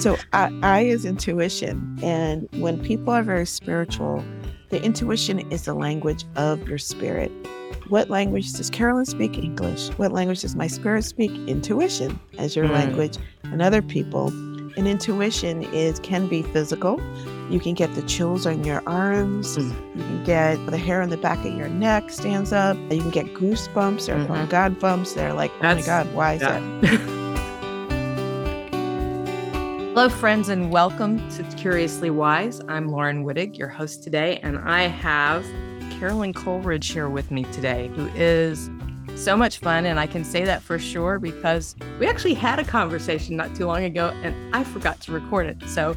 So I, I is intuition. And when people are very spiritual, the intuition is the language of your spirit. What language does Carolyn speak? English. What language does my spirit speak? Intuition as your mm. language. And other people. And intuition is can be physical. You can get the chills on your arms. Mm. You can get the hair on the back of your neck stands up. You can get goosebumps or mm-hmm. oh God bumps. They're like, oh That's, my God, why is yeah. that? Hello, friends, and welcome to Curiously Wise. I'm Laurin Wittig, your host today, and I have Carolyn Coleridge here with me today, who is so much fun. And I can say that for sure because we actually had a conversation not too long ago and I forgot to record it. So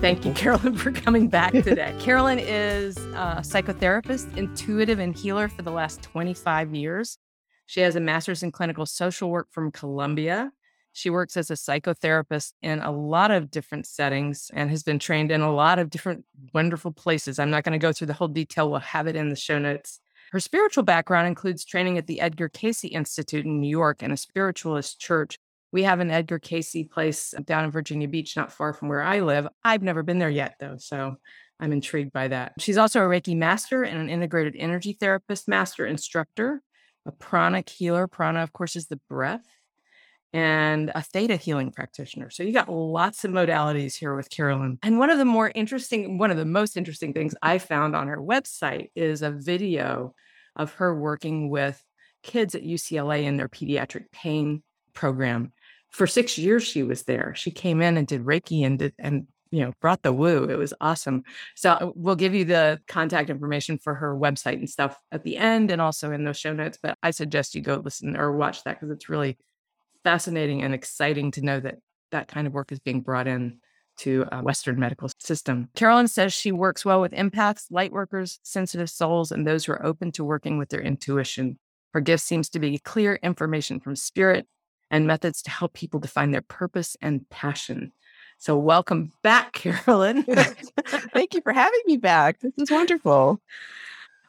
thank you, Carolyn, for coming back today. Carolyn is a psychotherapist, intuitive, and healer for the last 25 years. She has a master's in clinical social work from Columbia she works as a psychotherapist in a lot of different settings and has been trained in a lot of different wonderful places. I'm not going to go through the whole detail, we'll have it in the show notes. Her spiritual background includes training at the Edgar Cayce Institute in New York and a spiritualist church. We have an Edgar Cayce place down in Virginia Beach, not far from where I live. I've never been there yet, though, so I'm intrigued by that. She's also a Reiki master and an integrated energy therapist master instructor, a pranic healer. Prana, of course, is the breath and a theta healing practitioner. So you got lots of modalities here with Carolyn. And one of the more interesting, one of the most interesting things I found on her website is a video of her working with kids at UCLA in their pediatric pain program. For six years, she was there. She came in and did Reiki and did, and you know brought the woo. It was awesome. So uh, we'll give you the contact information for her website and stuff at the end, and also in those show notes. But I suggest you go listen or watch that because it's really fascinating and exciting to know that that kind of work is being brought in to a Western medical system. Carolyn says she works well with empaths, light workers, sensitive souls, and those who are open to working with their intuition. Her gift seems to be clear information from spirit and methods to help people define their purpose and passion. So, welcome back, Carolyn. Thank you for having me back. This is wonderful.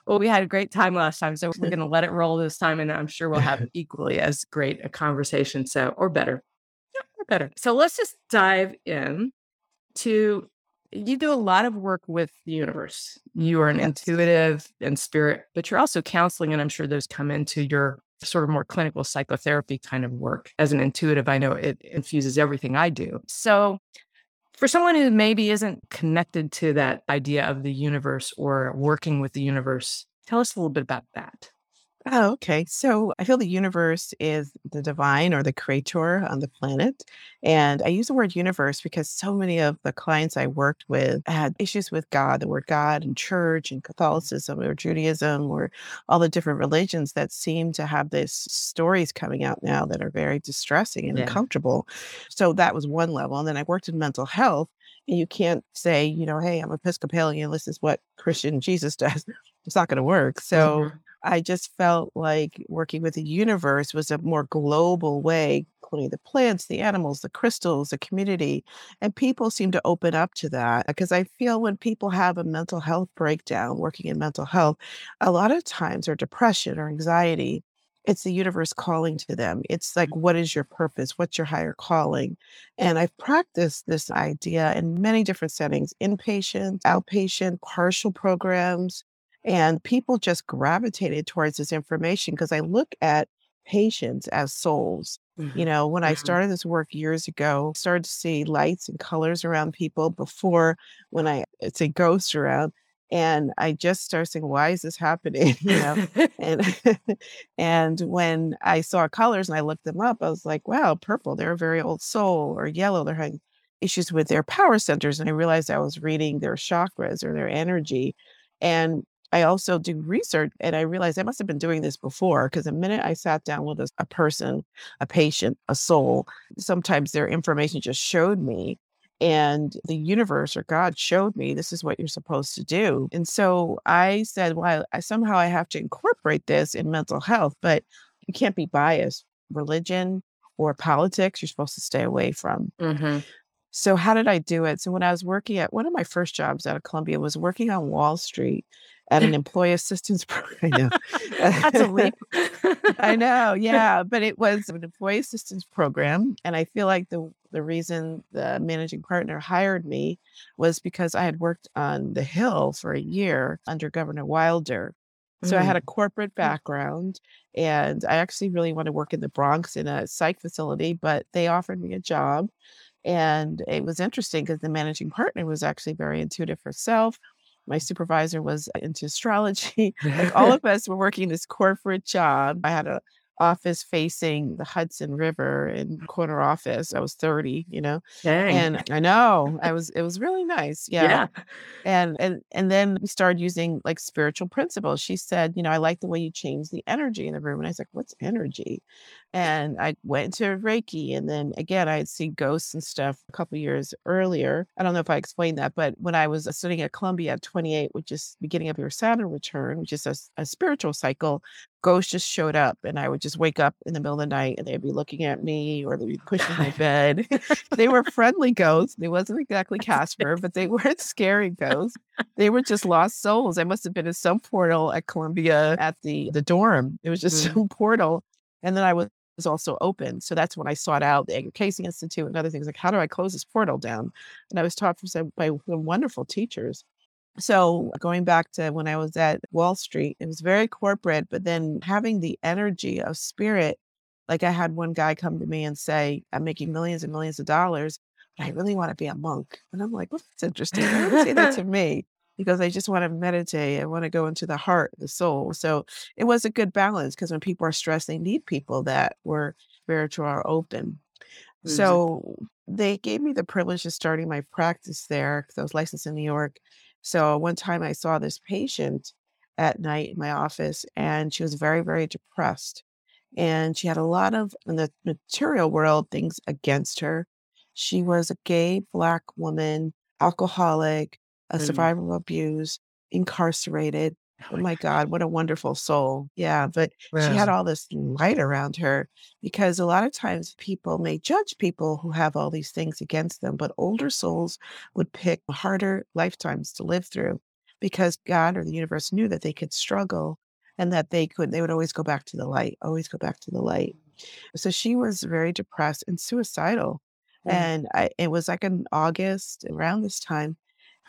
Well, we had a great time last time, so we're going to let it roll this time, and I'm sure we'll have equally as great a conversation. So, or better, yeah, or better. So let's just dive in to. You do a lot of work with the universe. You are an yes. intuitive and spirit, but you're also counseling, and I'm sure those come into your sort of more clinical psychotherapy kind of work. As an intuitive, I know it infuses everything I do. So, for someone who maybe isn't connected to that idea of the universe or working with the universe, tell us a little bit about that. Oh, okay. So I feel the universe is the divine or the creator on the planet. And I use the word universe because so many of the clients I worked with had issues with God, the word God and church and Catholicism or Judaism or all the different religions that seem to have these stories coming out now that are very distressing and yeah. uncomfortable. So that was one level. And then I worked in mental health. And you can't say, you know, hey, I'm Episcopalian. This is what Christian Jesus does. It's not going to work. So, mm-hmm I just felt like working with the universe was a more global way, including the plants, the animals, the crystals, the community. And people seem to open up to that because I feel when people have a mental health breakdown, working in mental health, a lot of times or depression or anxiety, it's the universe calling to them. It's like, what is your purpose? What's your higher calling? And I've practiced this idea in many different settings inpatient, outpatient, partial programs, and people just gravitated towards this information because I look at patients as souls. Mm-hmm. You know, when I mm-hmm. started this work years ago, started to see lights and colors around people before when I say ghosts around. And I just started saying, why is this happening? you know, and and when I saw colors and I looked them up, I was like, wow, purple, they're a very old soul, or yellow, they're having issues with their power centers. And I realized I was reading their chakras or their energy. And I also do research and I realized I must have been doing this before because the minute I sat down with a, a, person, a patient, a soul, sometimes their information just showed me. And the universe or God showed me this is what you're supposed to do. And so I said, well, I, somehow I have to incorporate this in mental health, but you can't be biased. Religion or politics, you're supposed to stay away from. Mm-hmm. So how did I do it? So when I was working at one of my first jobs out of Columbia was working on Wall Street at an employee assistance program. I know. That's a leap. I know, yeah, but it was an employee assistance program, and I feel like the the reason the managing partner hired me was because I had worked on the Hill for a year under Governor Wilder. So I had a Mm. corporate background, and I actually really want to work in the Bronx in a psych facility, but they offered me a job and it was interesting because the managing partner was actually very intuitive herself. My supervisor was uh, into astrology. like all of us were working this corporate job. I had an office facing the Hudson River in corner office. I was 30, you know. Dang. And I know I was it was really nice. Yeah. Yeah. And and and then we started using like spiritual principles. She said, you know, I like the way you change the energy in the room. And I was like, what's energy? And I went to Reiki. And then again, I had seen ghosts and stuff a couple years earlier. I don't know if I explained that, but when I was studying at Columbia at 28, which is beginning of your Saturn return, which is a spiritual cycle, ghosts just showed up. And I would just wake up in the middle of the night and they'd be looking at me or they'd be pushing my bed. they were friendly ghosts. They wasn't exactly Casper, but they weren't scary ghosts. They were just lost souls. I must have been in some portal at Columbia at the the dorm. It was just Mm. some portal. And then I was was also open. So that's when I sought out the Edgar Cayce Institute and other things like how do I close this portal down? And I was taught from some by some wonderful teachers. So going back to when I was at Wall Street, it was very corporate, but then having the energy of spirit, like I had one guy come to me and say, I'm making millions and millions of dollars, but I really want to be a monk. And I'm like, well, that's interesting. Why would you say that to me? Because I just want to meditate. I want to go into the heart, the soul. So it was a good balance because when people are stressed, they need people that were spiritual or open. Mhm. So they gave me the privilege of starting my practice there because I was licensed in New York. So one time I saw this patient at night in my office and she was very, very depressed. And she had a lot of, in the material world, things against her. She was a gay Black woman, alcoholic, a Mm. survivor of abuse, incarcerated. Oh Oh my my. God, what a wonderful soul. Yeah, but she had all this light around her because a lot of times people may judge people who have all these things against them, but older souls would pick harder lifetimes to live through because God or the universe knew that they could struggle and that they could, they would always go back to the light, always go back to the light. So she was very depressed and suicidal. Mm. And I, it was like in August around this time.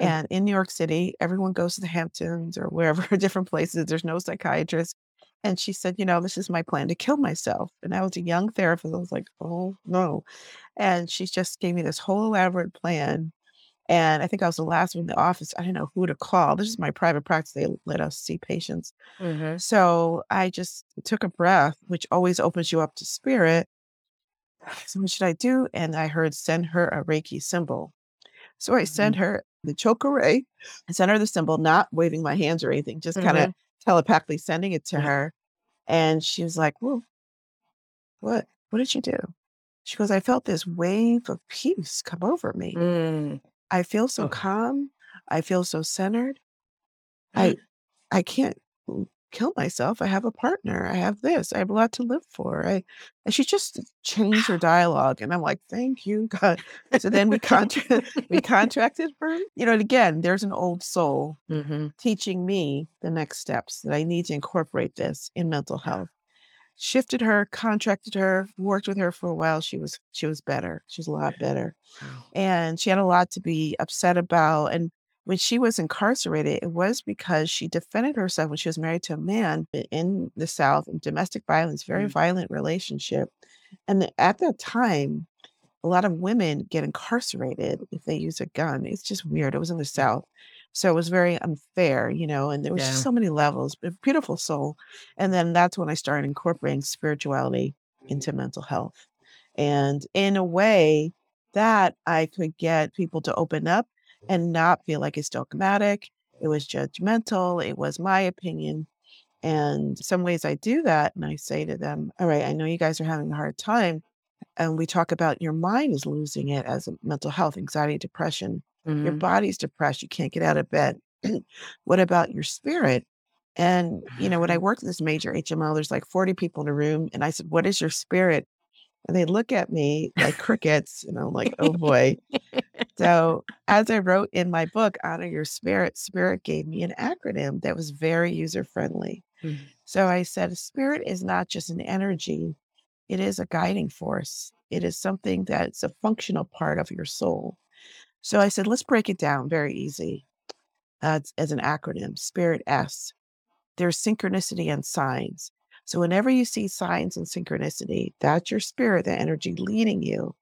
Hmm. And in New York City, everyone goes to the Hamptons or wherever, different places. There's no psychiatrist. And she said, you know, this is my plan to kill myself. And I was a young therapist. I was like, oh no. And she just gave me this whole elaborate plan. And I think I was the last one in the office. I didn't know who to call. This is my private practice. They let us see patients. Mhm. So I just took a breath, which always opens you up to spirit. So what should I do? And I heard send her a Reiki symbol. So I sent Mhm. her the Cho Ku Rei. I sent her the symbol, not waving my hands or anything, just kind of telepathically sending it to her. And she was like, Whoa, what? What did you do? She goes, I felt this wave of peace come over me. Mm. I feel so Oh. calm. I feel so centered. I I can't l- kill myself. I have a partner. I have this. I have a lot to live for. I and she just changed her dialogue, and I'm like, thank you, God. So then we contra- we contracted her. You know, and again, there's an old soul Mhm. teaching me the next steps that I need to incorporate this in mental health. Shifted her, contracted her, worked with her for a while. She was she was better. She was a lot better and she had a lot to be upset about. And when she was incarcerated, it was because she defended herself when she was married to a man in the South in domestic violence, very Mm. violent relationship. And at that time, a lot of women get incarcerated if they use a gun. It's just weird. It was in the South. So it was very unfair, you know, and there was just Yeah. so many levels, but beautiful soul. And then that's when I started incorporating spirituality into mental health. And in a way that I could get people to open up and not feel like it's dogmatic. It was judgmental. It was my opinion. And some ways I do that. And I say to them, all right, I know you guys are having a hard time. And we talk about your mind is losing it as a mental health, anxiety, depression. Your Mhm. body's depressed. You can't get out of bed. what about your spirit? And, you know, when I worked in this major HMO, there's like 40 people in a room. And I said, What is your spirit? And they look at me like crickets, and I'm like, oh boy. So, as I wrote in my book, Honor Your Spirit, Spirit gave me an acronym that was very user friendly. Mm-hmm. So, I said, Spirit is not just an energy, it is a guiding force. It is something that's a functional part of your soul. So, I said, let's break it down very easy uh, as an acronym Spirit S. There's synchronicity and signs. So whenever you see signs and synchronicity, that's your spirit, that energy leading you.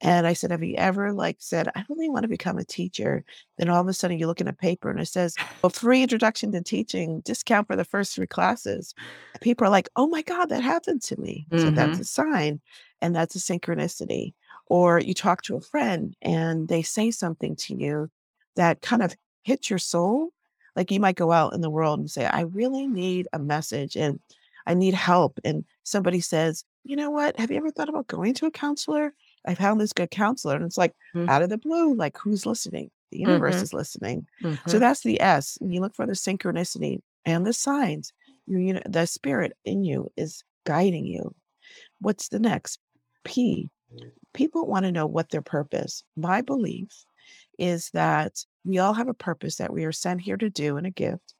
And I said, Have you ever like said, I really want to become a teacher? Then all of a sudden you look in a paper and it says, Well, free introduction to teaching, discount for the first three classes. People are like, Oh my God, that happened to me. Mm-hmm. So that's mm-hmm. a sign and that's a synchronicity. Or you talk to a friend and they say something to you that kind of hits your soul. Like you might go out in the world and say, I really need a message. And I need help. And somebody says, you know what? Have you ever thought about going to a counselor? I found this good counselor. And it's like mm-hmm. out of the blue, like who's listening? The universe mm-hmm. is listening. Mm-hmm. So that's the S. And you look for the synchronicity and the signs. You, you know, the spirit in you is guiding you. What's the next? P. People want to know what their purpose. My belief is that we all have a purpose that we are sent here to do and a gift.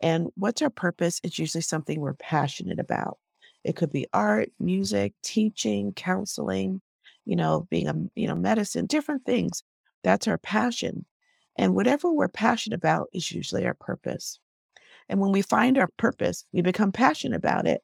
And what's our purpose? It's usually something we're passionate about. It could be art, music, teaching, counseling, you know, being a, you know, medicine, different things. That's our passion. And whatever we're passionate about is usually our purpose. And when we find our purpose, we become passionate about it.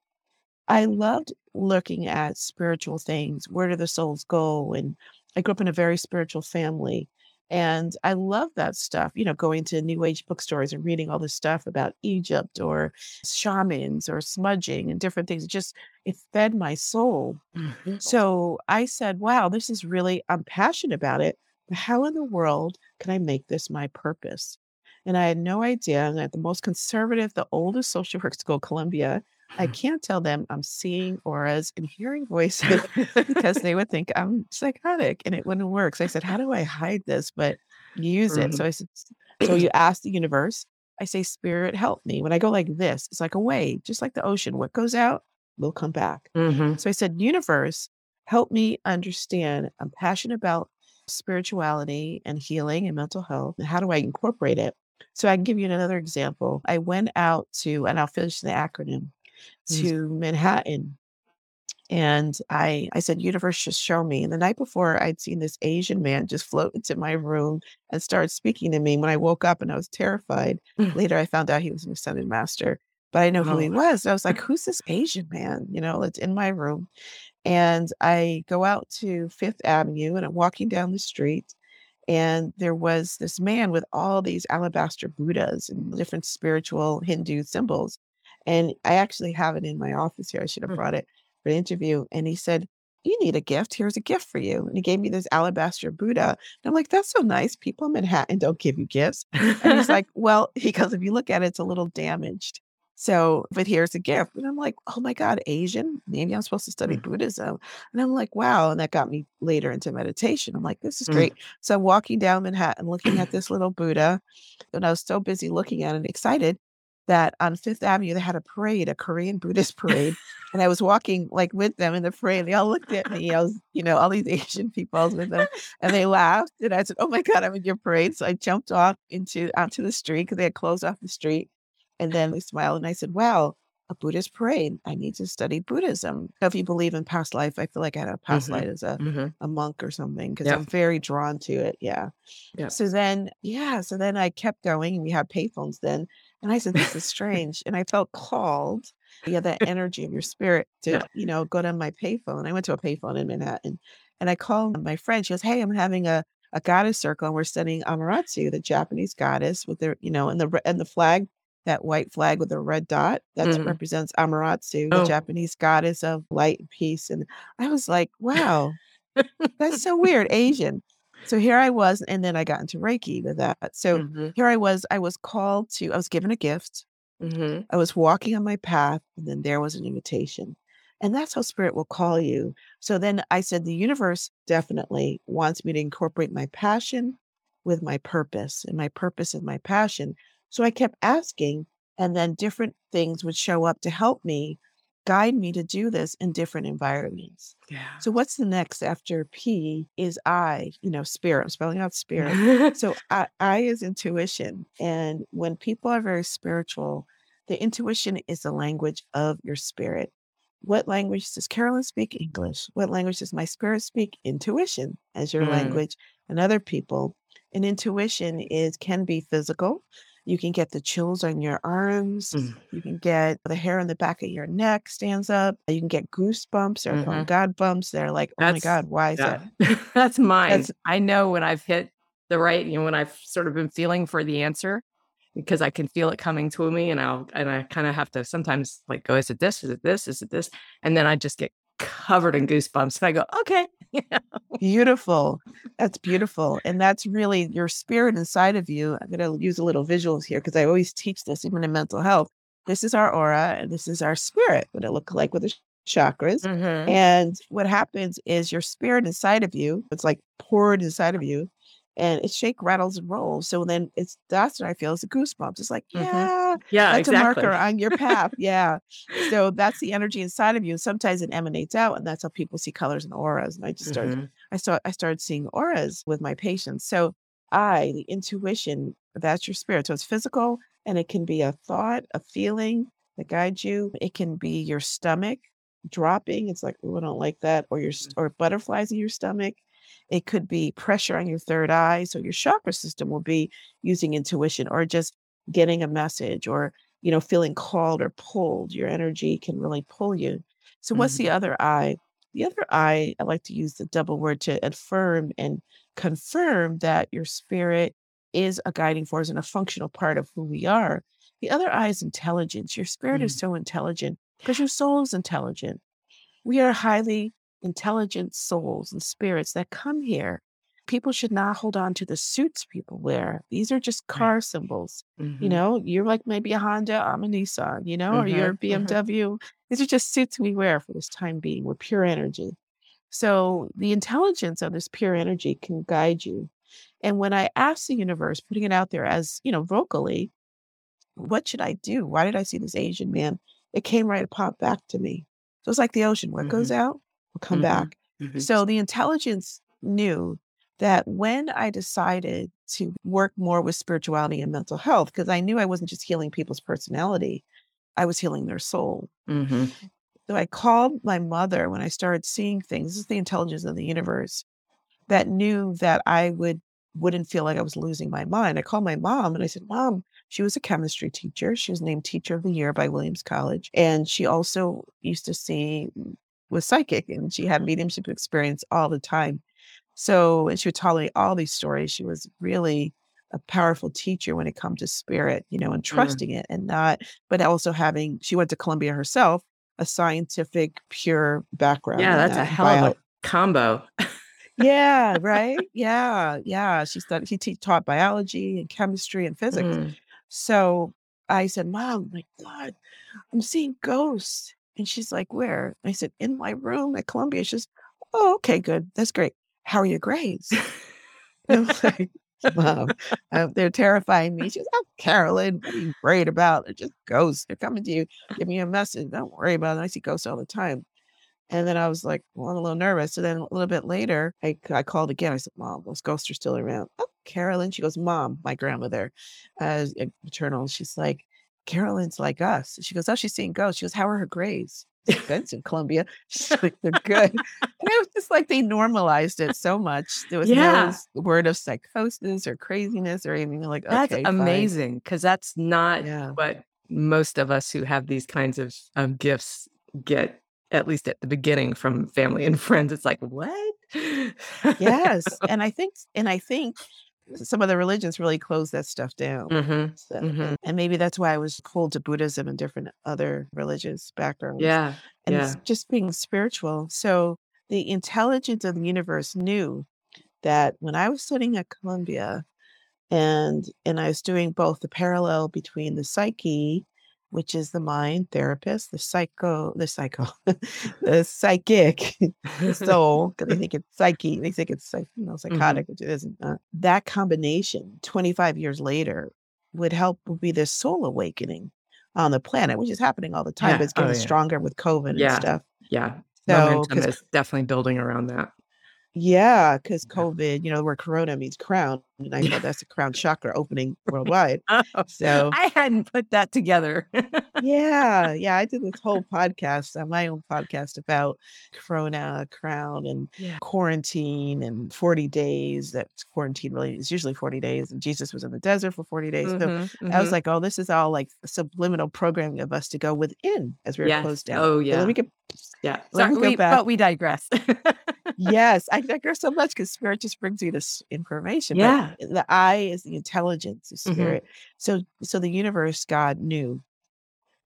I loved looking at spiritual things. Where do the souls go? And I grew up in a very spiritual family. And I love that stuff, you know, going to new age bookstores and reading all this stuff about Egypt or shamans or smudging and different things. It just, it fed my soul. Mm-hmm. So I said, wow, this is really, I'm passionate about it. How in the world can I make this my purpose? And I had no idea. that the most conservative, the oldest social work school, Columbia, I can't tell them I'm seeing auras and hearing voices because they would think I'm psychotic and it wouldn't work. So I said, How do I hide this but use it? Mm-hmm. So I said, So you ask the universe. I say, Spirit, help me. When I go like this, it's like a wave, just like the ocean. What goes out will come back. Mm-hmm. So I said, Universe, help me understand. I'm passionate about spirituality and healing and mental health. How do I incorporate it? So I can give you another example. I went out to, and I'll finish the acronym to Manhattan. And I I said, universe, just show me. And the night before, I'd seen this Asian man just float into my room and start speaking to me. When I woke up and I was terrified, mm. later I found out he was an ascended master, but I know who he oh. was. I was like, who's this Asian man? You know, it's in my room. And I go out to Fifth Avenue and I'm walking down the street. And there was this man with all these alabaster Buddhas and different spiritual Hindu symbols. And I actually have it in my office here. I should have mm. brought it for the interview. And he said, You need a gift. Here's a gift for you. And he gave me this alabaster Buddha. And I'm like, That's so nice. People in Manhattan don't give you gifts. And he's like, Well, because if you look at it, it's a little damaged. So, but here's a gift. And I'm like, oh my God, Asian? Maybe I'm supposed to study mm. Buddhism. And I'm like, wow. And that got me later into meditation. I'm like, this is mm. great. So I'm walking down Manhattan looking at this little Buddha. And I was so busy looking at it, excited that on Fifth Avenue they had a parade, a Korean Buddhist parade, and I was walking like with them in the parade. They all looked at me. I was, you know, all these Asian people with them, and they laughed. And I said, "Oh my God, I'm in your parade!" So I jumped off into onto the street because they had closed off the street, and then they smiled and I said, "Wow." A Buddhist parade. I need to study Buddhism. If you believe in past life, I feel like I had a past mm-hmm. life as a, mm-hmm. a monk or something because yep. I'm very drawn to it. Yeah. yeah. So then, yeah. So then I kept going we had payphones then. And I said, This is strange. And I felt called, yeah, that energy of your spirit to, yeah. you know, go to my payphone. I went to a payphone in Manhattan and I called my friend. She goes, Hey, I'm having a, a goddess circle and we're studying Amaterasu, the Japanese goddess with the, you know, and the and the flag, that white flag with the red dot, that mm-hmm. represents Amaterasu, the oh. Japanese goddess of light and peace. And I was like, wow, that's so weird. Asian. So here I was, and then I got into Reiki with that. So mm-hmm. here I was, I was called to, I was given a gift. Mm-hmm. I was walking on my path, and then there was an invitation. And that's how spirit will call you. So then I said, the universe definitely wants me to incorporate my passion with my purpose, and my purpose and my passion. So I kept asking, and then different things would show up to help me guide me to do this in different environments. Yeah. So what's the next after P is I, you know, spirit. I'm spelling out spirit. so I, I is intuition. And when people are very spiritual, the intuition is the language of your spirit. What language does Carolyn speak? English. What language does my spirit speak? Intuition as your Mm. language. And other people. And intuition is can be physical. You can get the chills on your arms. Mm. You can get the hair on the back of your neck stands up. You can get goosebumps or Mhm. oh God bumps. They're like, oh my God, why is yeah. that? That's mine. That's I know when I've hit the right, you know, when I've sort of been feeling for the answer because I can feel it coming to me and I'll and I kind of have to sometimes like go, is it this? Is it this? Is it this? And then I just get covered in goosebumps and I go, okay. beautiful. That's beautiful. And that's really your spirit inside of you. I'm going to use a little visuals here because I always teach this even in mental health. This is our aura and this is our spirit, what it look like with the ch- chakras. Mhm. And what happens is your spirit inside of you, it's like poured inside of you and it shake, rattles, and rolls. So then it's that's what I feel is the goosebumps. It's like, Mhm. yeah, Yeah, that's exactly. a marker on your path. Yeah. So that's the energy inside of you. And sometimes it emanates out, and that's how people see colors and auras. And I just started, Mhm. I start, I started seeing auras with my patients. So I, the intuition, that's your spirit. So it's physical, and it can be a thought, a feeling that guides you. It can be your stomach dropping. It's like, oh, I don't like that, or your or butterflies in your stomach. It could be pressure on your third eye. So your chakra system will be using intuition, or just getting a message, or you know, feeling called or pulled. Your energy can really pull you. So what's Mhm. the other eye? The other eye, I like to use the double word to affirm and confirm that your spirit is a guiding force and a functional part of who we are. The other eye is intelligence. Your spirit is Mm. so intelligent because your soul is intelligent. We are highly intelligent souls and spirits that come here. People should not hold on to the suits people wear. These are just Right. car symbols. You Mhm. know, you're like maybe a Honda, I'm a Nissan, you know, or you're a. BMW. These are just suits we wear for this time being. We're pure energy. So the intelligence of this pure energy can guide you. And when I asked the universe, putting it out there as, you know, vocally, what should I do? Why did I see this Asian man? It came right, popped back to me. So it's like the ocean. What goes Mhm. out will come Mhm. back. Mhm. So the intelligence knew that when I decided to work more with spirituality and mental health, because I knew I wasn't just healing people's personality, I was healing their soul. Mhm. So I called my mother when I started seeing things. This is the intelligence of the universe that knew that I would wouldn't feel like I was losing my mind. I called my mom and I said, "Mom, she was a chemistry teacher. She was named Teacher of the Year by Williams College, and she also used to see was psychic, and she had mediumship experience all the time. So, and she would tell me all these stories. She was really a powerful teacher when it comes to spirit, you know, and Mm. trusting it and not, but also having. She went to Columbia herself, a scientific, pure background. Yeah, that's a hell of a combo. yeah, right. Yeah, yeah. She studied. She te- taught biology and chemistry and physics. Mhm. So I said, "Mom, my God, I'm seeing ghosts." And she's like, "Where?" I said, "In my room at Columbia." She's, "Oh, okay, good. That's great. How are your grades?" And I'm like, "Mom, uh, they're terrifying me." She goes, "Oh, Carolyn, what are you worried about? They're just ghosts. They're coming to you. Give me a message. Don't worry about it. I see ghosts all the time." And then I was like, well, I'm a little nervous. So then a little bit later, I, I called again. I said, Mom, those ghosts are still around. Oh, Carolyn. She goes, Mom, my grandmother, uh, uh, maternal. She's like, Carolyn's like us. She goes, Oh, she's seeing ghosts. She goes, How are her grades? Good. In Columbia. She's like, They're good. And it was just like they normalized it so much. There was no Yeah. s- word of psychosis or craziness or anything like, That's okay, fine. amazing because that's not Yeah. what most of us who have these kinds of um, gifts get, at least at the beginning from family and friends. It's like, what? Yes. And I think, and I think some of the religions really closed that stuff down. Mhm. So, Mhm. and maybe that's why I was pulled to Buddhism and different other religious backgrounds. Yeah. and Yeah. just being spiritual. So the intelligence of the universe knew that when I was studying at Columbia and and I was doing both the parallel between the psyche, which is the mind therapist, the psycho, the psycho, the psychic, soul, because they think it's psyche, they think it's psych, you know, psychotic, which it isn't. Uh, that combination, 25 years later, would help would be this soul awakening on the planet, which is happening all the time, Yeah. but it's Oh, getting yeah. stronger with COVID and stuff. Yeah. So, Momentum is definitely building around that. Yeah, because Yeah. COVID, you know, the word corona means crown, and I Yeah. know that's the crown chakra opening worldwide. Oh, So, I hadn't put that together. yeah, yeah, I did this whole podcast on my own podcast about corona, crown, and Yeah. quarantine and 40 days. That quarantine really is usually 40 days, and Jesus was in the desert for 40 days. So Mhm, I was mhm. like, oh, this is all like subliminal programming of us to go within as we were Yes. closed down. Oh, So yeah. let me get, Yeah. Sorry, we, but we digress. Yes, I digress so much because spirit just brings you this information. But yeah. the I is the intelligence of Mhm. spirit. So so the universe, God knew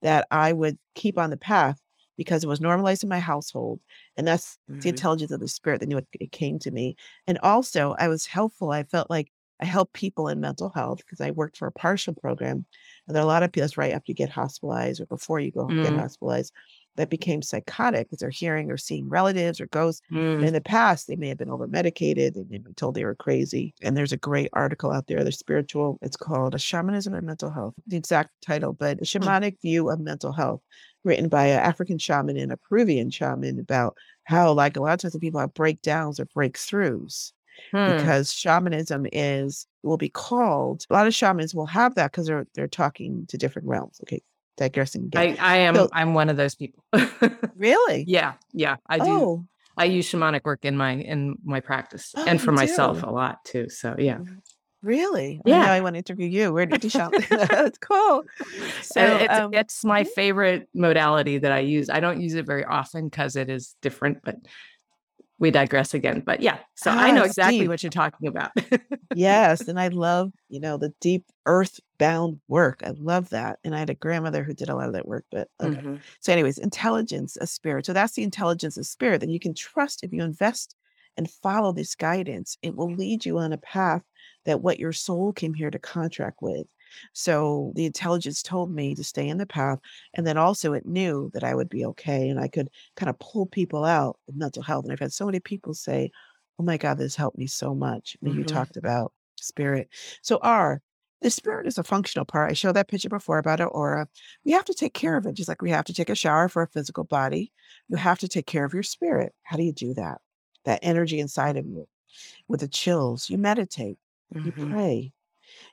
that I would keep on the path because it was normalized in my household. And that's the Mhm. intelligence of the spirit that knew it, it came to me. And also I was helpful. I felt like I helped people in mental health because I worked for a partial program. And there are a lot of people that's right after you get hospitalized or before you go get Mm, hospitalized that became psychotic because they're hearing or seeing relatives or ghosts. Mm. in the past, they may have been over medicated. They may have been told they were crazy. And there's a great article out there, the spiritual, it's called A Shamanism and Mental Health, the exact title, but a Hmm. shamanic view of mental health, written by an African shaman and a Peruvian shaman about how, like a lot of times, people have breakdowns or breakthroughs Hmm. because shamanism is will be called. A lot of shamans will have that because they're they're talking to different realms. Okay, digressing again. I, I am So I'm one of those people. really, yeah, yeah. I do oh, I use shamanic work in my in my practice oh, and for myself do. a lot too. So yeah. Really? I know Yeah. I want to interview you. Where did you shop? That's cool. So, it's um, it's my mhm. favorite modality that I use. I don't use it very often because it is different, but we digress again. But yeah, so I ah, know exactly deep. what you're talking about. Yes, and I love, you know, the deep earth-bound work. I love that. And I had a grandmother who did a lot of that work, but okay. Mhm. So, anyways, intelligence of spirit. So that's the intelligence of spirit. And you can trust if you invest and follow this guidance, it will lead you on a path that what your soul came here to contract with. So the intelligence told me to stay in the path. And then also it knew that I would be okay and I could kind of pull people out with mental health. And I've had so many people say, Oh my God, this helped me so much. When you Mhm. talked about spirit. So R, the spirit is a functional part. I showed that picture before about our aura. We have to take care of it, just like we have to take a shower for a physical body. You have to take care of your spirit. How do you do that? That energy inside of you with the chills. You meditate, you Mhm. pray,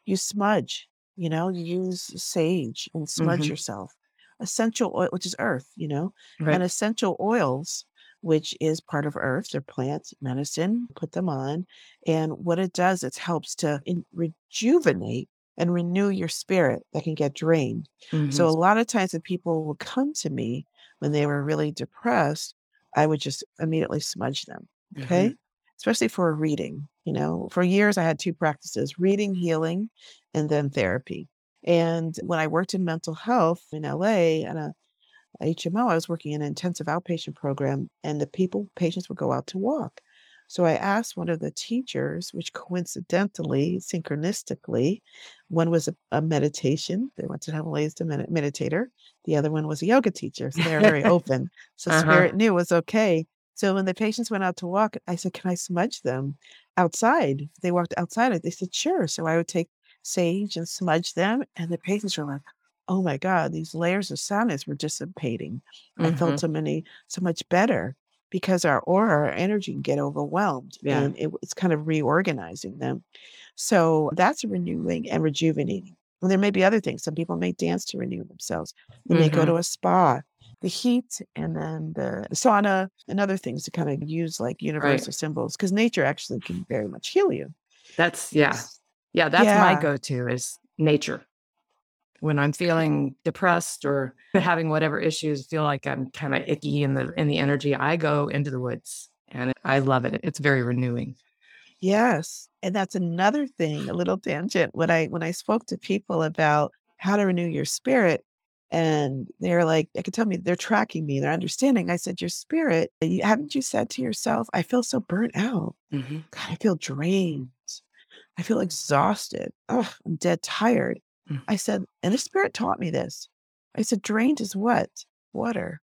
you smudge, you know, use sage and smudge Mhm. yourself. Essential oil, which is earth, you know, and Right. essential oils, which is part of earth, they're plants, medicine, put them on. And what it does, it helps to in- rejuvenate and renew your spirit that can get drained. So Mhm. a lot of times when people would come to me when they were really depressed, I would just immediately smudge them. Mhm. Okay. Especially for a reading. You know, for years I had two practices reading, healing, and then therapy. And when I worked in mental health in LA at a HMO, I was working in an intensive outpatient program, and the people, patients would go out to walk. So I asked one of the teachers, which coincidentally, synchronistically, one was a, a meditation. They went to Himalayas as a med- meditator. The other one was a yoga teacher. So they were very open. So Uh-huh. spirit knew it was okay. So when the patients went out to walk, I said, Can I smudge them outside? They walked outside. They said, Sure. So I would take sage and smudge them. And the patients were like, Oh my God, these layers of sadness were dissipating. I felt Mhm. so many, so much better because our aura, our energy can get overwhelmed Yeah. and it, it's kind of reorganizing them. So that's renewing and rejuvenating. And there may be other things. Some people may dance to renew themselves. They may go Mhm. to a spa, the heat, and then the sauna and other things to kind of use like Right. universal symbols because nature actually can very much heal you. That's yeah. Yeah, that's my go-to is nature. When I'm feeling depressed or having whatever issues, feel like I'm kind of icky in the in the energy, I go into the woods and I love it. It's very renewing. Yes. And that's another thing, a little tangent. When I when I spoke to people about how to renew your spirit, and they're like, they could tell me they're tracking me, they're understanding. I said, Your spirit, haven't you said to yourself, I feel so burnt out. Mhm. God, I feel drained. I feel exhausted. Oh, I'm dead tired. Mm. I said, and the spirit taught me this. I said, drained is what? Water.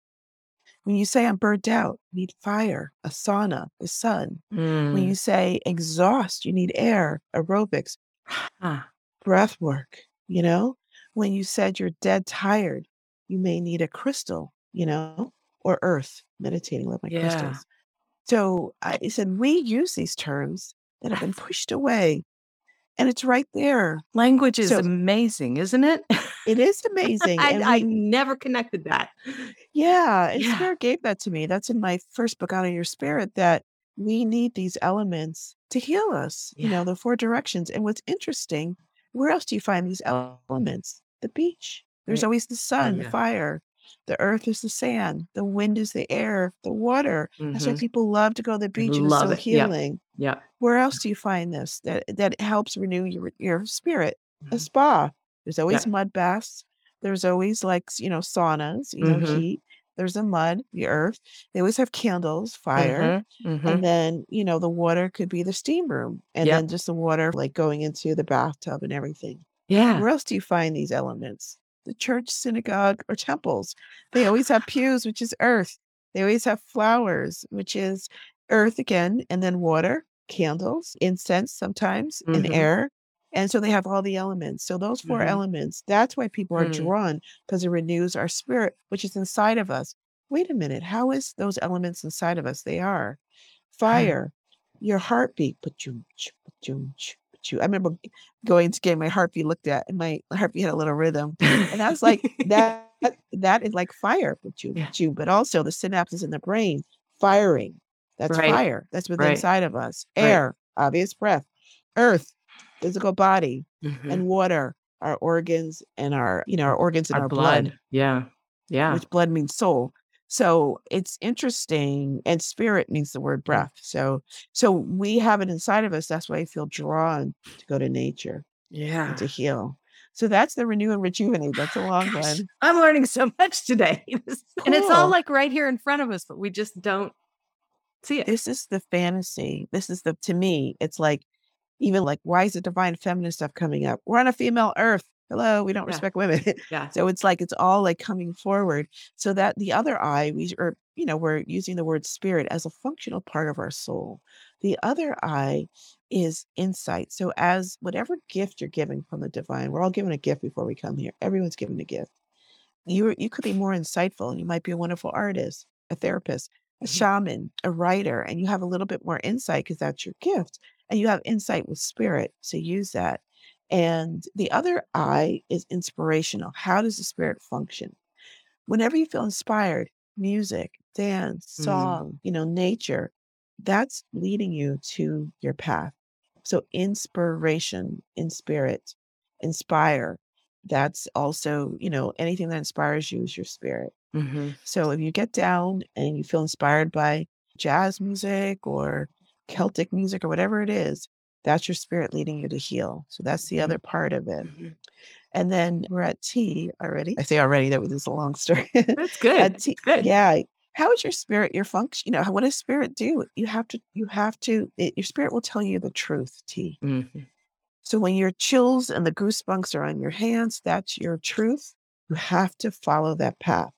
When you say I'm burnt out, you need fire, a sauna, the sun. When Mm. you say exhaust, you need air, aerobics, Ah, breath work, you know? When you said you're dead tired, you may need a crystal, you know, or earth, meditating with my Yeah. crystals. So I said, we use these terms that have been pushed away, and it's right there. Language is So amazing, isn't it? it is amazing. I, And I never connected that. yeah, and Yeah. Spirit gave that to me. That's in my first book, Out of Your Spirit, that we need these elements to heal us, you know, the four directions. And what's interesting, where else do you find these elements? The beach. There's Right. always the sun, the yeah. fire. The earth is the sand. The wind is the air, the water. That's why Mhm. people love to go to the beach and it's so it. Healing. Yeah. Where else do you find this that that helps renew your your spirit? A Mhm. spa. There's Yeah. always mud baths. There's always like you know saunas. You know Mhm. heat. There's the mud, the earth. They always have candles, fire, Mhm. Mhm. and then you know the water could be the steam room, and Yep. then just the water like going into the bathtub and everything. Yeah. Where else do you find these elements? The church, synagogue, or temples. They always have pews, which is earth. They always have flowers, which is earth again, and then water, candles, incense sometimes, and Mhm. air. And so they have all the elements. So those 4 Mhm. elements, that's why people are Mm. drawn because it renews our spirit, which is inside of us. Wait a minute, how is those elements inside of us? They are fire, your heartbeat. Ba-choom, ba-choom, ba-choo. I remember going to get my heartbeat looked at, and my heartbeat had a little rhythm. And I was like, that that is like fire, ba-choom, Yeah. ba-choo. but also the synapses in the brain firing. That's Right. fire. That's within Right. inside of us. Right. Air, obvious breath. Earth, physical body, Mhm. and water, our organs and our, you know, our organs and Our our, blood, blood. Yeah. Yeah. which blood means soul. So it's interesting, and spirit means the word Mm. breath. So, so we have it inside of us. That's why I feel drawn to go to nature Yeah. and to heal. So that's the renew and rejuvenate. That's a long Gosh, one. I'm learning so much today. And it's all like right here in front of us, but we just don't see it. This is the fantasy. This is the to me. It's like even like why is the divine feminine stuff coming up? We're on a female Earth. Hello, we don't Yeah. respect women. Yeah. So it's like it's all like coming forward. So that the other eye, we are, you know, we're using the word spirit as a functional part of our soul. The other eye is insight. So as whatever gift you're giving from the divine, we're all given a gift before we come here. Everyone's given a gift. You you could be more insightful. And you might be a wonderful artist, a therapist, a Mhm. shaman, a writer, and you have a little bit more insight because that's your gift. And you have insight with spirit. So use that. And the other eye is inspirational. How does the spirit function? Whenever you feel inspired, music, dance, Mm. song, you know, nature, that's leading you to your path. So inspiration in spirit, inspire. That's also, you know, anything that inspires you is your spirit. Mhm. So if you get down and you feel inspired by jazz music or Celtic music or whatever it is, that's your spirit leading you to heal. So that's the other part of it. Mhm. And then we're at T already. I say already, that was a long story. That's good. T, good. yeah. How is your spirit, your function? You know, what does spirit do? You have to, you have to, it, your spirit will tell you the truth, T. Mhm. So when your chills and the goosebumps are on your hands, that's your truth. You have to follow that path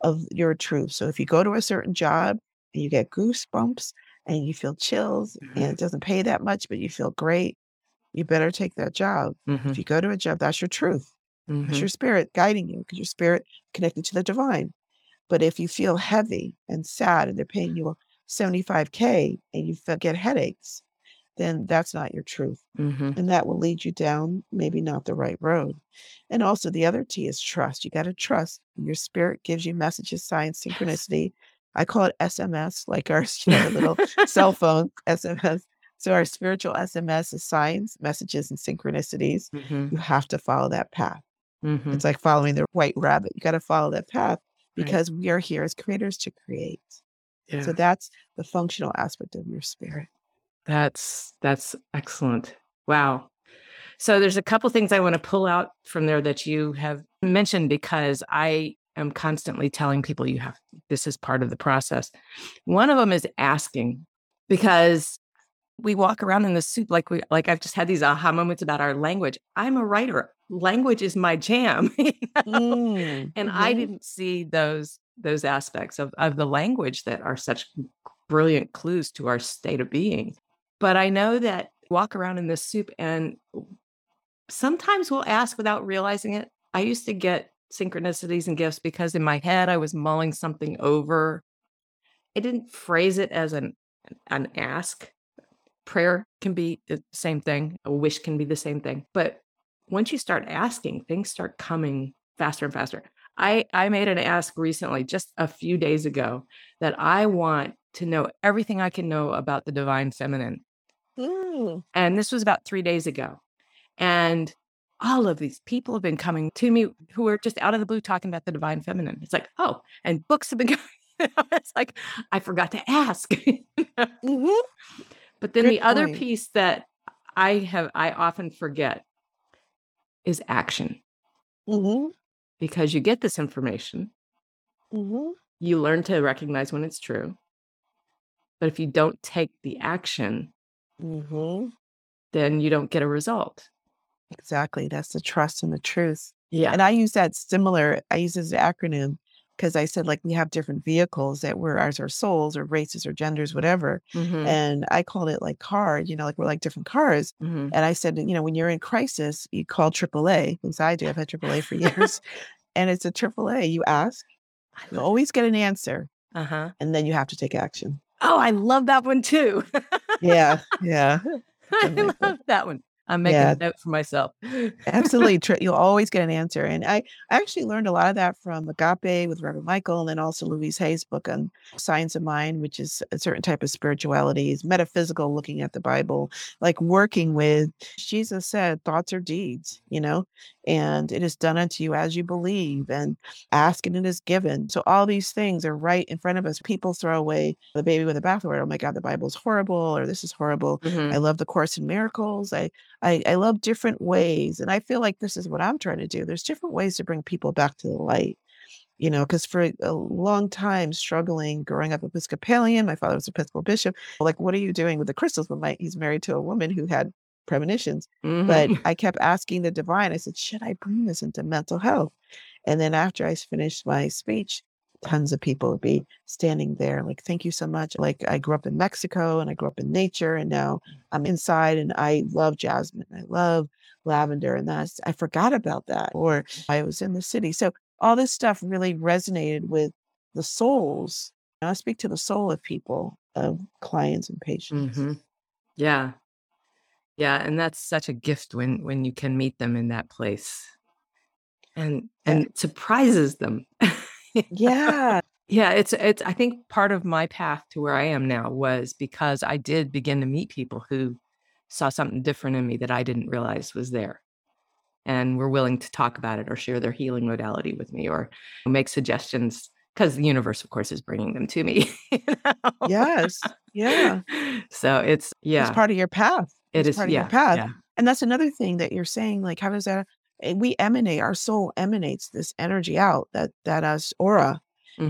of your truth. So if you go to a certain job and you get goosebumps and you feel chills and Mhm. it doesn't pay that much, but you feel great, you better take that job. If Mhm. you go to a job, that's your truth. That's Mhm. your spirit guiding you because your spirit connected to the divine. But if you feel heavy and sad and they're paying you 75K and you get headaches, then that's not your truth. Mhm. And that will lead you down maybe not the right road. And also the other T is trust. You got to trust. Your spirit gives you messages, signs, synchronicity. I call it SMS, like our you know, little cell phone SMS. So our spiritual SMS is signs, messages, and synchronicities. Mhm. You have to follow that path. Mhm. It's like following the white rabbit. You got to follow that path Right. because we are here as creators to create. Yeah. So that's the functional aspect of your spirit. That's that's excellent. Wow. So there's a couple things I want to pull out from there that you have mentioned because I am constantly telling people you have this is part of the process. One of them is asking because we walk around in the soup like we like I've just had these aha moments about our language. I'm a writer. Language is my jam. you know? Mm, and I mhm. didn't see those those aspects of of the language that are such brilliant clues to our state of being. But I know that walk around in this soup and sometimes we'll ask without realizing it, I used to get synchronicities and gifts because in my head I was mulling something over. I didn't phrase it as an an ask. Prayer can be the same thing. A wish can be the same thing. But once you start asking, things start coming faster and faster. I, I made an ask recently, just a few days ago, that I want to know everything I can know about the divine feminine. Mm. And this was about three days ago. And all of these people have been coming to me who are just out of the blue talking about the divine feminine. It's like, oh, and books have been going. it's like, I forgot to ask. hmm But then Good the other piece that I have, I often forget is action hmm because you get this information, hmm you learn to recognize when it's true. But if you don't take the action, hmm then you don't get a result. Exactly. That's the trust and the truth. Yeah. And I use that similar, I use this acronym because I said, like, we have different vehicles that we're as our souls or races or genders, whatever. Mhm, And I called it like car, you know, like we're like different cars. mhm. And I said, you know, when you're in crisis, you call AAA. because I do. I've had AAA for years. and it's a AAA. You ask, you always get an answer, Uh-huh. and then you have to take action. Oh, I love that one too. Yeah. Yeah. I love that one. I'm making Yeah. a note for myself. Absolutely. You'll always get an answer. And I, I actually learned a lot of that from Agape with Reverend Michael and then also Louise Hay's book on Science of Mind, which is a certain type of spirituality, is metaphysical, looking at the Bible, like working with Jesus said, thoughts are deeds, you know, and it is done unto you as you believe, and ask and it is given. So all these things are right in front of us. People throw away the baby with the bathwater. Oh my God, the Bible's horrible, or this is horrible. Mhm. I love the Course in Miracles. I I, I love different ways. And I feel like this is what I'm trying to do. There's different ways to bring people back to the light, you know, because for a long time struggling, growing up Episcopalian, my father was Episcopal bishop. Like, what are you doing with the crystals? But my, he's married to a woman who had premonitions. But Mhm. I kept asking the divine, I said, should I bring this into mental health? And then after I finished my speech, tons of people would be standing there like, thank you so much. Like I grew up in Mexico and I grew up in nature and now I'm inside and I love jasmine. I love lavender and that's I forgot about that. Or I was in the city. So all this stuff really resonated with the souls. And I speak to the soul of people, of clients and patients. Mhm. Yeah. Yeah, and that's such a gift when when you can meet them in that place. And and it surprises them. Yeah. Yeah, it's it's I think part of my path to where I am now was because I did begin to meet people who saw something different in me that I didn't realize was there. And were willing to talk about it or share their healing modality with me or make suggestions because the universe of course is bringing them to me. you know? Yes. Yeah. So it's yeah. It's part of your path. it It's is part of your path. yeah. And that's another thing that you're saying, like, how does that we emanate, our soul emanates this energy out, that that us aura.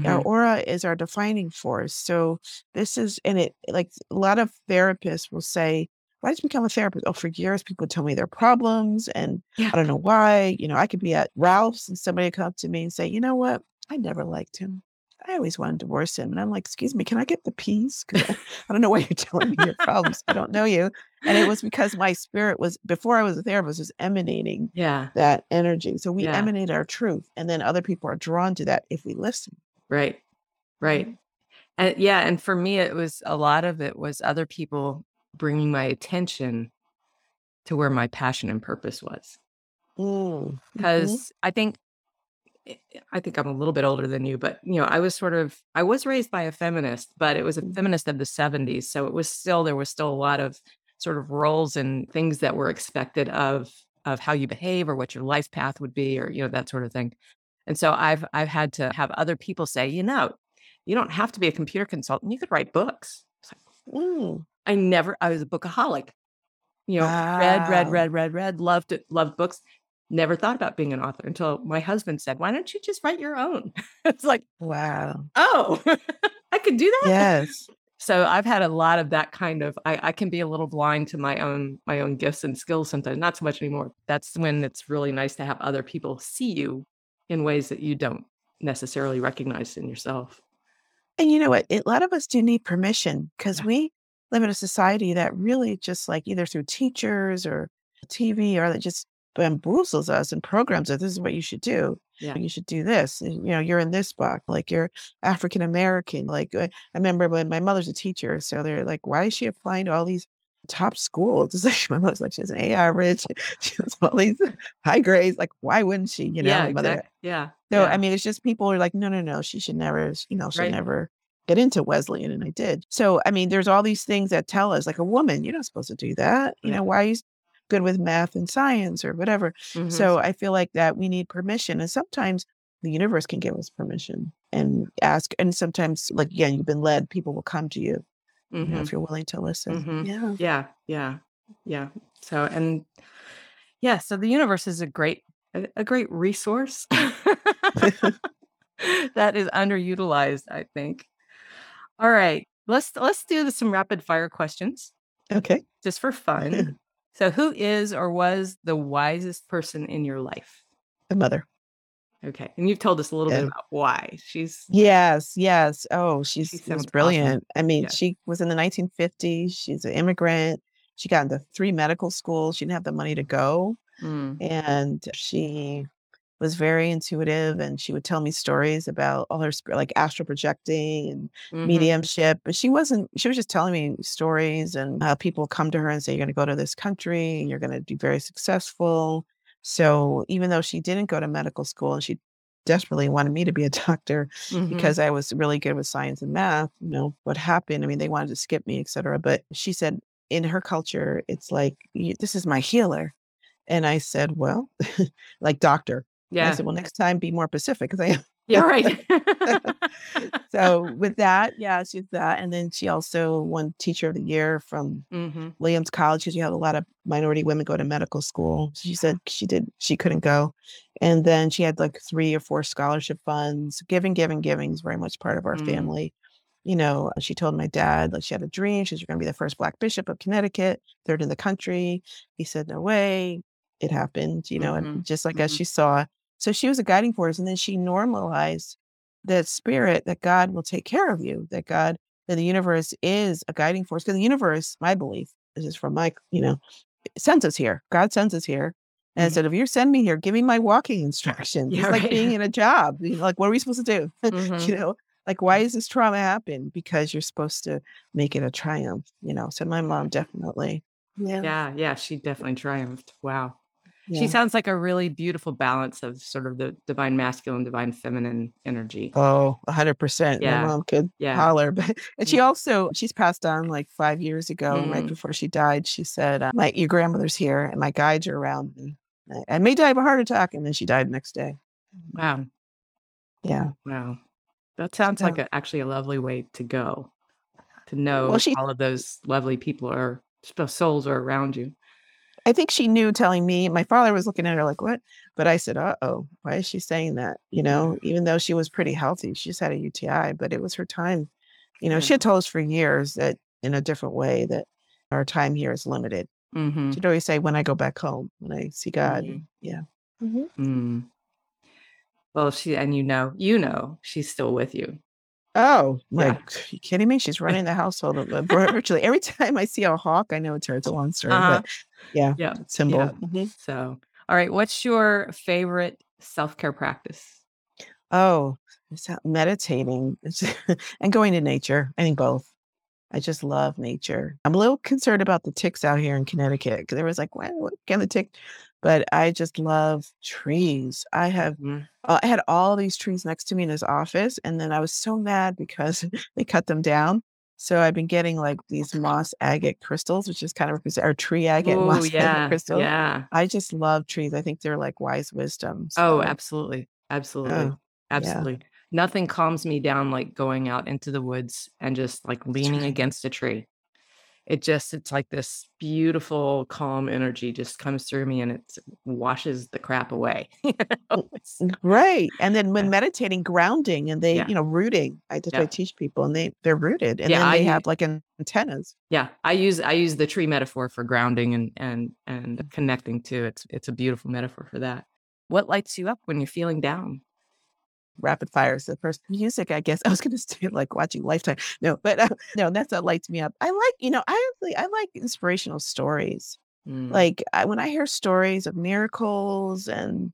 Our Mhm. aura is our defining force. So this is and it like a lot of therapists will say, why did you become a therapist? Oh, for years people tell me their problems and Yeah. I don't know why. You know, I could be at Ralph's and somebody come up to me and say, you know what? I never liked him. I always wanted to divorce him. And I'm like, excuse me, can I get the peace? I, I don't know why you're telling me your problems. I don't know you. And it was because my spirit was before I was a therapist, was emanating Yeah, that energy. So we Yeah. emanate our truth. And then other people are drawn to that if we listen. right. Right. Mhm. And yeah, and for me it was a lot of it was other people bringing my attention to where my passion and purpose was. Mm, mhm. Because I think I- think I'm a little bit older than you, but you know, I was sort of I was raised by a feminist, but it was a Mm. feminist of the 70s. So it was still there was still a lot of sort of roles and things that were expected of of how you behave or what your life path would be or you know that sort of thing. And so I've I've had to have other people say, you know, you don't have to be a computer consultant. You could write books. It's like, Mm, I never I was a bookaholic. You know, read, read, read, read, read, loved it, loved books. Never thought about being an author until my husband said, Why don't you just write your own? it's like, Wow. oh, I could do that. Yes. So I've had a lot of that kind of I, I can be a little blind to my own my own gifts and skills sometimes, not so much anymore. That's when it's really nice to have other people see you in ways that you don't necessarily recognize in yourself. And you know what? A lot of us do need permission because Yeah. we live in a society that really just like either through teachers or TV or that just bamboozles us and programs us. This is what you should do. Yeah. You should do this. You know, you're in this box, like you're African American. Like uh, I remember when my mother's a teacher, so they're like, why is she applying to all these top schools? It's like my mother's like, she's an A average, she has all these high grades. Like, why wouldn't she? You know, yeah, my mother. exactly. Yeah. So yeah. I mean, it's just people are like, no, no, no, she should never, you know, should Right. never get into Wesleyan, and I did. So I mean, there's all these things that tell us, like a woman, you're not supposed to do that. You know, why are you good with math and science or whatever? Mhm. So I feel like that we need permission, and sometimes the universe can give us permission and ask. And sometimes, like again, you've been led, people will come to you, you know, Mhm. if you're willing to listen. Mhm. Yeah. Yeah, yeah, yeah. So and yeah, so the universe is a great a, a great resource that is underutilized, I think. All right, let's let's do some rapid fire questions Okay. just for fun. so, who is or was the wisest person in your life? The mother. Okay, and you've told us a little Yeah. bit about why she's. Yes, yes. Oh, she's She was sounds awesome. brilliant. I mean, Yeah. she was in the 1950s. She's an immigrant. She got into three medical schools. She didn't have the money to go. Mm, And she was very intuitive and she would tell me stories about all her like astral projecting and mhm, mediumship. But she wasn't, she was just telling me stories and how people come to her and say, You're going to go to this country and you're going to be very successful. So even though she didn't go to medical school and she desperately wanted me to be a doctor, mhm. because I was really good with science and math, you know, what happened? I mean, they wanted to skip me, etc. But she said, in her culture, it's like, this is my healer. And I said, well, like doctor. And I yeah, said, well, next time be more Pacific because I am. yeah, right. So with that, yeah, she's that. And then she also won teacher of the year from hmm Williams College because you have a lot of minority women go to medical school. She said she did, she couldn't go. And then she had like three or four scholarship funds. Giving, giving, giving is very much part of our Mm. family. You know, she told my dad, like she had a dream. She was going to be the first Black bishop of Connecticut, third in the country. He said, no way. It happened, you know, and Mhm, just like as mhm. she saw. So she was a guiding force. And then she normalized that spirit that God will take care of you, that God, that the universe is a guiding force. Because the universe, my belief, this is from my, you know, sends us here. God sends us here. And Mhm. said, if you send me here, give me my walking instructions. Yeah, it's like right. being in a job. Like, what are we supposed to do? Mhm. you know, like, why is this trauma happen? Because you're supposed to make it a triumph, you know. So my mom definitely. Yeah. Yeah, yeah, she definitely triumphed. Wow. Yeah. She sounds like a really beautiful balance of sort of the divine masculine, divine feminine energy. Oh, a hundred percent. My Yeah. mom could Yeah. holler, but and she also she's passed on like five years ago, right Mm. before she died. She said, uh, "My your grandmother's here, and my guides are around me. I, I may die of a heart attack," and then she died next day. Wow. Yeah. Wow. That sounds like a, actually a lovely way to go. To know she- all of those lovely people are souls are around you. I think she knew telling me. My father was looking at her like, "What?" But I said, "Uh oh, why is she saying that?" You know, even though she was pretty healthy, she just had a UTI, but it was her time. You know, Yeah. she had told us for years that in a different way that our time here is limited. Mm-hmm. She'd always say, "When I go back home, when I see God." Mhm. Yeah. Mm. Well, she and you know, you know, she's still with you. Oh, Yeah. like, you kidding me? She's running the household virtually every time I see a hawk. I know it's her. It's a long story, Uh-huh. but yeah, Yeah. symbol. Yeah. Mhm. So, all right, what's your favorite self care practice? Oh, meditating and going to nature. I think both. I just love nature. I'm a little concerned about the ticks out here in Connecticut because there was like, what, what can the tick? But I just love trees. I have, Mhm. uh, I had all these trees next to me in this office, and then I was so mad because they cut them down. So I've been getting like these moss agate crystals, which is kind of or tree agate Ooh, moss agate yeah, crystals. yeah. I just love trees. I think they're like wise wisdom. Oh, absolutely. Absolutely. oh, Absolutely. Nothing calms me down like going out into the woods and just like leaning against a tree. It just, it's like this beautiful, calm energy just comes through me and it washes the crap away. you know? Right. And then when Yeah. meditating, grounding and they, Yeah. you know, rooting. I just I teach people and they they're rooted. And Yeah, then they u- have like an- antennas. yeah. I use, I use the tree metaphor for grounding and, and, and mm. connecting to it's, it's a beautiful metaphor for that. What lights you up when you're feeling down? Rapid fires. The first music, I guess. I was gonna say like watching Lifetime. No, but uh, no, that's what lights me up. I like, you know, I really I like inspirational stories. Mm. Like I, when I hear stories of miracles and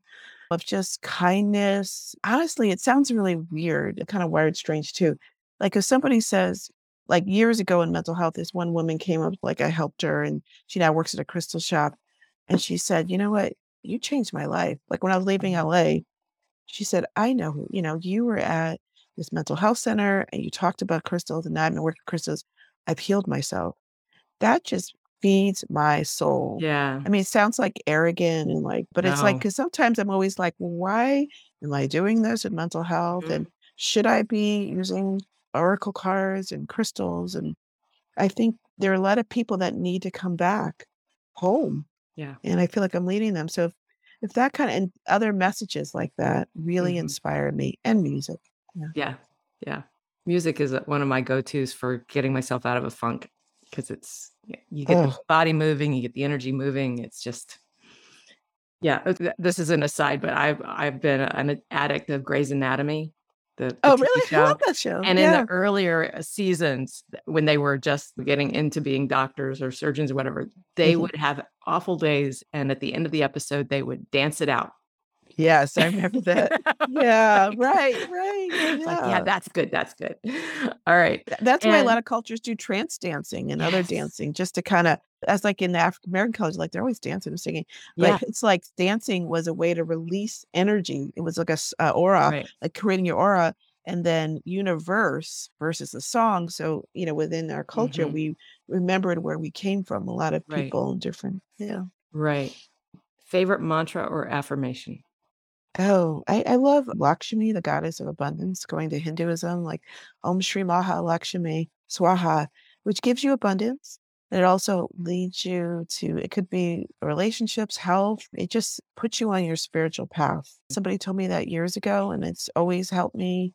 of just kindness, honestly, it sounds really weird, kind of wired strange too. Like if somebody says, like years ago in mental health, this one woman came up, like I helped her, and she now works at a crystal shop. And she said, You know what? You changed my life. Like when I was leaving LA, she said, I know who, you know, you were at this mental health center and you talked about crystals, and now I'm working with crystals. I've healed myself. That just feeds my soul. Yeah. I mean, it sounds like arrogant and like, but it's like, No. because sometimes I'm always like, why am I doing this in mental health? Mhm. And should I be using oracle cards and crystals? And I think there are a lot of people that need to come back home. Yeah. And I feel like I'm leading them. So if, if that kind of and other messages like that really Mhm. inspire me and music. Yeah. Yeah. Music is uh, one of my go-tos for getting myself out of a funk because it's you get the body moving, you get the energy moving. It's just yeah. uh, This is an aside, but I've I've been an addict of Grey's Anatomy, the, the Oh, TV really? I love that show. And in the earlier uh, seasons, when they were just getting into being doctors or surgeons or whatever, they Mhm. would have awful days. And at the end of the episode, they would dance it out. Yes, I remember that. Yeah, right, right. It's like, yeah, Yeah. that's good. That's good. All right. Th- That's why a lot of cultures do trance dancing and other dancing just to kind of, as like in the African American culture, like they're always dancing and singing. But Yeah. it's like dancing was a way to release energy. It was like a uh, aura, Right. like creating your aura. And then universe versus the song. So, you know, within our culture, hmm we remembered where we came from. A lot of people and different, yeah. Right. Favorite mantra or affirmation? Oh, I, I love Lakshmi, the goddess of abundance, going to Hinduism, like Om Shri Maha Lakshmi Swaha, which gives you abundance. And it also leads you to, it could be relationships, health. It just puts you on your spiritual path. Somebody told me that years ago, and it's always helped me.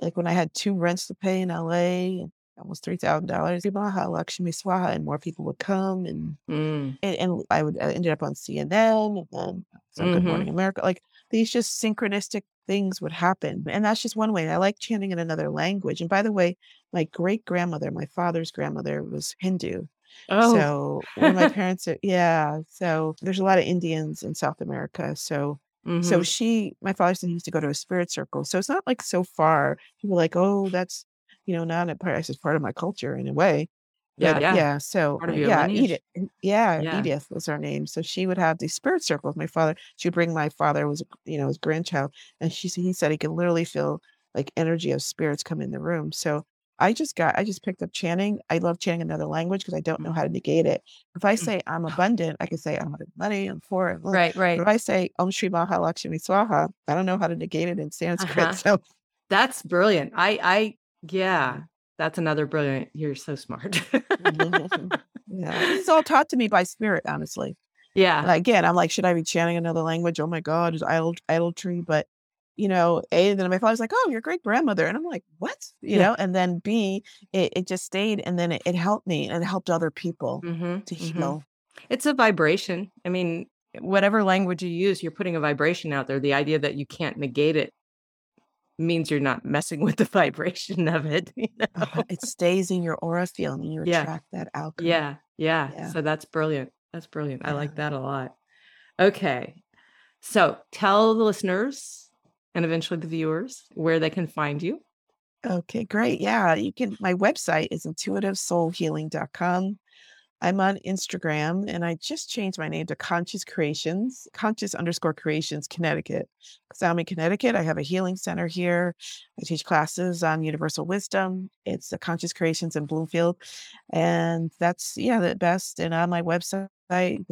Like when I had two rents to pay in LA, almost $3,000, Maha Lakshmi Swaha, and more people would come. And Mm. and, and I would I ended up on CNN and then some Good hmm Morning America. Like these just synchronistic things would happen. And that's just one way. I like chanting in another language. And by the way, my great grandmother, my father's grandmother was Hindu. Oh. So one of my parents, are, yeah. So there's a lot of Indians in South America. So so hmm she, my father said he used to go to a spirit circle. So it's not like so far. People are like, oh, that's you know not a part. It's just part of my culture in a way. Yeah. But Yeah. yeah, so uh, yeah, lineage. Edith. Yeah, Yeah. Edith was her name. So she would have these spirit circles. My father, she would bring my father was you know his grandchild, and she said he said he could literally feel like energy of spirits come in the room. So I just got I just picked up chanting. I love chanting another language because I don't know how to negate it. If I Mm. say I'm abundant, I can say I'm money, I'm poor. Low. Right. But Right. if I say Om Shri Mahalakshmi Swaha, I don't know how to negate it in Sanskrit. Uh-huh. So That's brilliant. I. I. Yeah. That's another brilliant. You're so smart. yeah, it's all taught to me by spirit, honestly. yeah. And again, I'm like, should I be chanting another language? Oh my God, it's idol idolatry. But you know, A, then my father's like, Oh, your great grandmother. And I'm like, What? You Yeah. know, and then B, it, it just stayed and then it, it helped me and it helped other people hmm to hmm heal. It's a vibration. I mean, whatever language you use, you're putting a vibration out there. The idea that you can't negate it means you're not messing with the vibration of it. You know? Uh, it stays in your aura field and you Yeah. attract that outcome. Yeah. Yeah. Yeah. So that's brilliant. That's brilliant. I like that a lot. Okay. So tell the listeners and eventually the viewers where they can find you. Okay, great. Yeah, you can. My website is intuitivesoulhealing.com. I'm on Instagram and I just changed my name to Conscious Creations, conscious underscore creations, Connecticut. Because I'm in Connecticut. I have a healing center here. I teach classes on universal wisdom. It's the Conscious Creations in Bloomfield. And that's, yeah, the best. And on my website,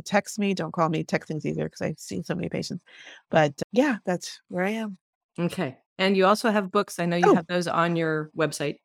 text me. Don't call me. Texting's either because I've seen so many patients. But uh, yeah, that's where I am. Okay. And you also have books. I know you Oh, have those on your website.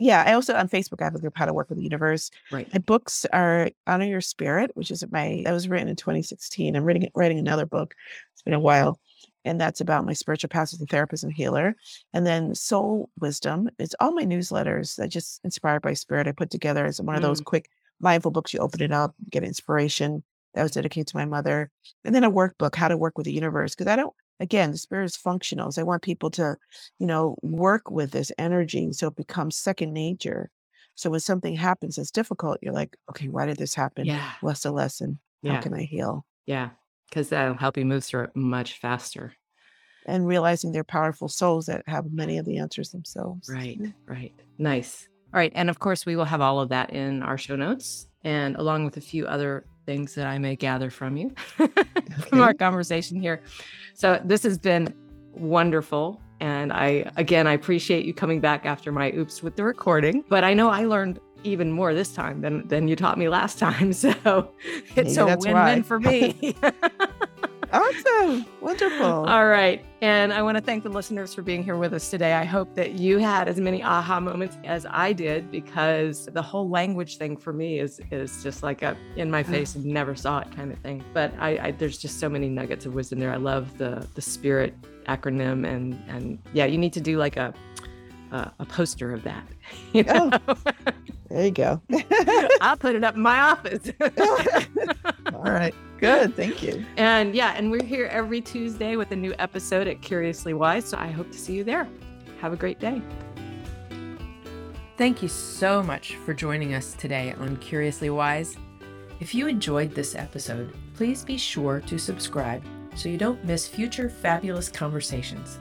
Yeah, I also on Facebook I have a group how to work with the universe. Right. My books are Honor Your Spirit, which is my that was written in 2016. I'm reading writing another book. It's been a while. And that's about my spiritual path as a therapist and healer. And then Soul Wisdom. It's all my newsletters that just inspired by spirit. I put together as one of those Mm. quick mindful books. You open it up, get inspiration. That was dedicated to my mother. And then a workbook, how to work with the universe. Because I don't again, the spirit is functional. So I want people to, you know, work with this energy so it becomes second nature. So when something happens that's difficult, you're like, okay, why did this happen? Yeah. What's the lesson? How can I heal? Yeah. Because that'll help you move through it much faster. And realizing they're powerful souls that have many of the answers themselves. Right. Right. Nice. All right. And of course, we will have all of that in our show notes and along with a few other things that I may gather from you from our conversation here. So this has been wonderful. And I, again, I appreciate you coming back after my oops with the recording. But I know I learned even more this time than, than you taught me last time. So it's Maybe a win win for me. Awesome. Wonderful. All right. And I want to thank the listeners for being here with us today. I hope that you had as many aha moments as I did because the whole language thing for me is is just like a in my mm. face and never saw it kind of thing. But I, I there's just so many nuggets of wisdom there. I love the the spirit acronym and and yeah, you need to do like a a, a poster of that. You Oh. know? There you go. I'll put it up in my office. All right. Good. Thank you. And yeah, and we're here every Tuesday with a new episode at Curiously Wise. So I hope to see you there. Have a great day. Thank you so much for joining us today on Curiously Wise. If you enjoyed this episode, please be sure to subscribe so you don't miss future fabulous conversations.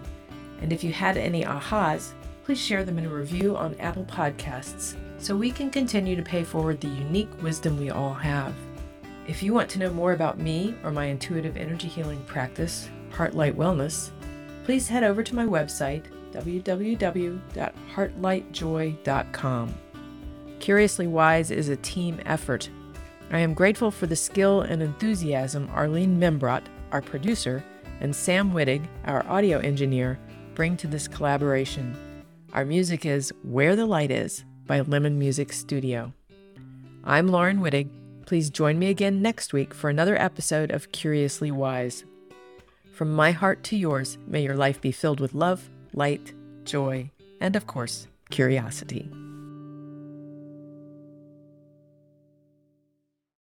And if you had any ahas, please share them in a review on Apple Podcasts so we can continue to pay forward the unique wisdom we all have. If you want to know more about me or my intuitive energy healing practice, Heartlight Wellness, please head over to my website, www.heartlightjoy.com. Curiously Wise is a team effort. I am grateful for the skill and enthusiasm Arlene Membrot, our producer, and Sam Wittig, our audio engineer, bring to this collaboration. Our music is Where the Light Is by Lemon Music Studio. I'm Laurin Wittig. Please join me again next week for another episode of Curiously Wise. From my heart to yours, may your life be filled with love, light, joy, and of course, curiosity.